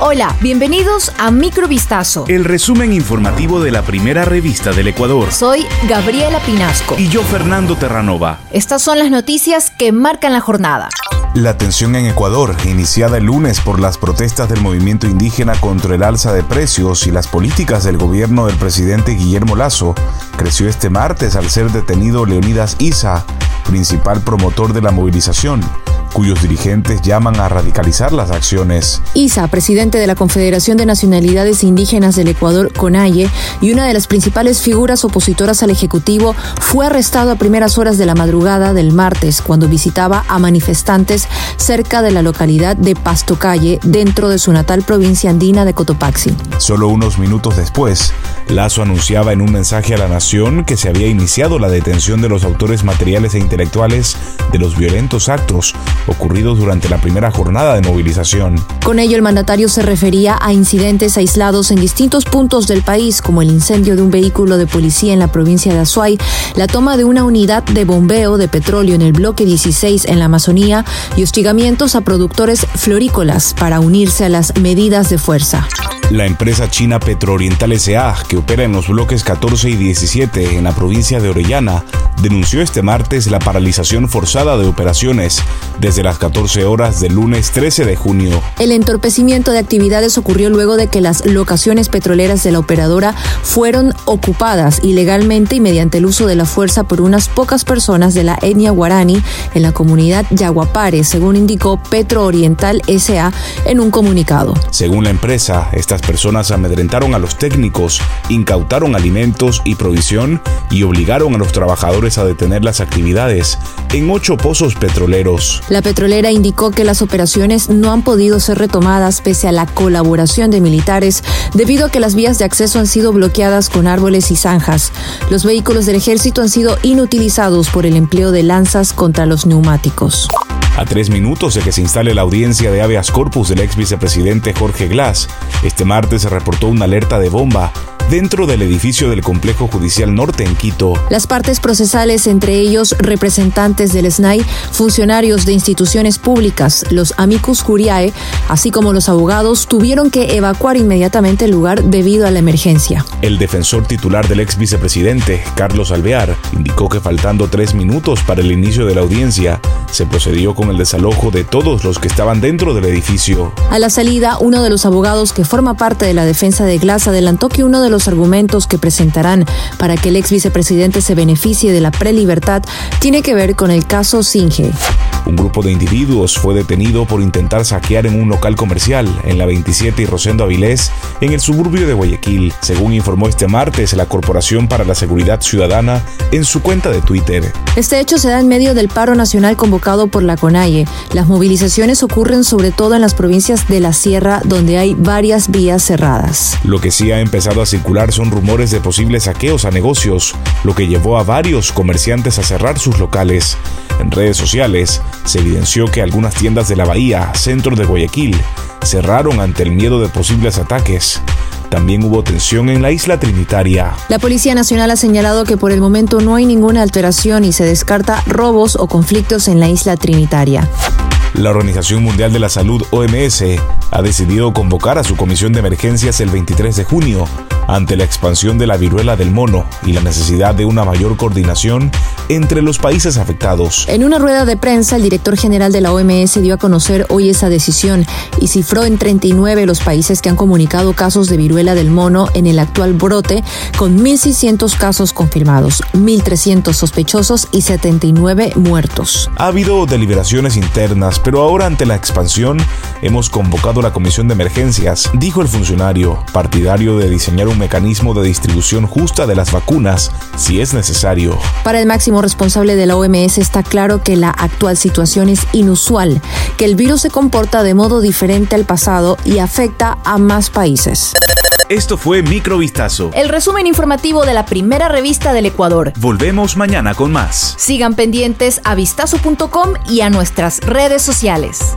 Hola, bienvenidos a Microvistazo. El resumen informativo de la primera revista del Ecuador. Soy Gabriela Pinasco. Y yo, Fernando Terranova. Estas son las noticias que marcan la jornada. La tensión en Ecuador, iniciada el lunes por las protestas del movimiento indígena contra el alza de precios y las políticas del gobierno del presidente Guillermo Lazo, creció este martes al ser detenido Leonidas Isa, principal promotor de la movilización cuyos dirigentes llaman a radicalizar las acciones. Isa, presidente de la Confederación de Nacionalidades Indígenas del Ecuador, CONAIE, y una de las principales figuras opositoras al Ejecutivo, fue arrestado a primeras horas de la madrugada del martes cuando visitaba a manifestantes cerca de la localidad de Pastocalle, dentro de su natal provincia andina de Cotopaxi. Solo unos minutos después, Lazo anunciaba en un mensaje a la nación que se había iniciado la detención de los autores materiales e intelectuales de los violentos actos ocurridos durante la primera jornada de movilización. Con ello, el mandatario se refería a incidentes aislados en distintos puntos del país, como el incendio de un vehículo de policía en la provincia de Azuay, la toma de una unidad de bombeo de petróleo en el bloque 16 en la Amazonía y hostigamientos a productores florícolas para unirse a las medidas de fuerza. La empresa china Petrooriental S.A., que opera en los bloques 14 y 17 en la provincia de Orellana, denunció este martes la paralización forzada de operaciones desde las 14 horas del lunes 13 de junio. El entorpecimiento de actividades ocurrió luego de que las locaciones petroleras de la operadora fueron ocupadas ilegalmente y mediante el uso de la fuerza por unas pocas personas de la etnia guarani en la comunidad Yaguapare, según indicó Petrooriental S.A. en un comunicado. Según la empresa, esta personas amedrentaron a los técnicos, incautaron alimentos y provisión y obligaron a los trabajadores a detener las actividades en ocho pozos petroleros. La petrolera indicó que las operaciones no han podido ser retomadas pese a la colaboración de militares debido a que las vías de acceso han sido bloqueadas con árboles y zanjas. Los vehículos del ejército han sido inutilizados por el empleo de lanzas contra los neumáticos. A tres minutos de que se instale la audiencia de habeas corpus del ex vicepresidente Jorge Glass, este martes se reportó una alerta de bomba dentro del edificio del Complejo Judicial Norte en Quito. Las partes procesales, entre ellos representantes del SNAI, funcionarios de instituciones públicas, los amicus curiae, así como los abogados, tuvieron que evacuar inmediatamente el lugar debido a la emergencia. El defensor titular del ex vicepresidente, Carlos Alvear, indicó que faltando tres minutos para el inicio de la audiencia, se procedió con el desalojo de todos los que estaban dentro del edificio. A la salida, uno de los abogados que forma parte de la defensa de Glass adelantó que uno de los argumentos que presentarán para que el ex vicepresidente se beneficie de la prelibertad tiene que ver con el caso Singe. Un grupo de individuos fue detenido por intentar saquear en un local comercial en la 27 y Rosendo Avilés, en el suburbio de Guayaquil, según informó este martes la Corporación para la Seguridad Ciudadana en su cuenta de Twitter. Este hecho se da en medio del paro nacional convocado por la CONAIE. Las movilizaciones ocurren sobre todo en las provincias de la Sierra, donde hay varias vías cerradas. Lo que sí ha empezado a circular son rumores de posibles saqueos a negocios, lo que llevó a varios comerciantes a cerrar sus locales. En redes sociales se evidenció que algunas tiendas de la Bahía, centro de Guayaquil, cerraron ante el miedo de posibles ataques. También hubo tensión en la isla Trinitaria. La Policía Nacional ha señalado que por el momento no hay ninguna alteración y se descarta robos o conflictos en la isla Trinitaria. La Organización Mundial de la Salud, OMS, ha decidido convocar a su comisión de emergencias el 23 de junio ante la expansión de la viruela del mono y la necesidad de una mayor coordinación entre los países afectados. En una rueda de prensa, el director general de la OMS dio a conocer hoy esa decisión y cifró en 39 los países que han comunicado casos de viruela del mono en el actual brote, con 1.600 casos confirmados, 1.300 sospechosos y 79 muertos. Ha habido deliberaciones internas, pero ahora ante la expansión hemos convocado la comisión de emergencias, dijo el funcionario, partidario de diseñar un mecanismo de distribución justa de las vacunas si es necesario. Para el máximo responsable de la OMS está claro que la actual situación es inusual, que el virus se comporta de modo diferente al pasado y afecta a más países. Esto fue Microvistazo. El resumen informativo de la primera revista del Ecuador. Volvemos mañana con más. Sigan pendientes a vistazo.com y a nuestras redes sociales.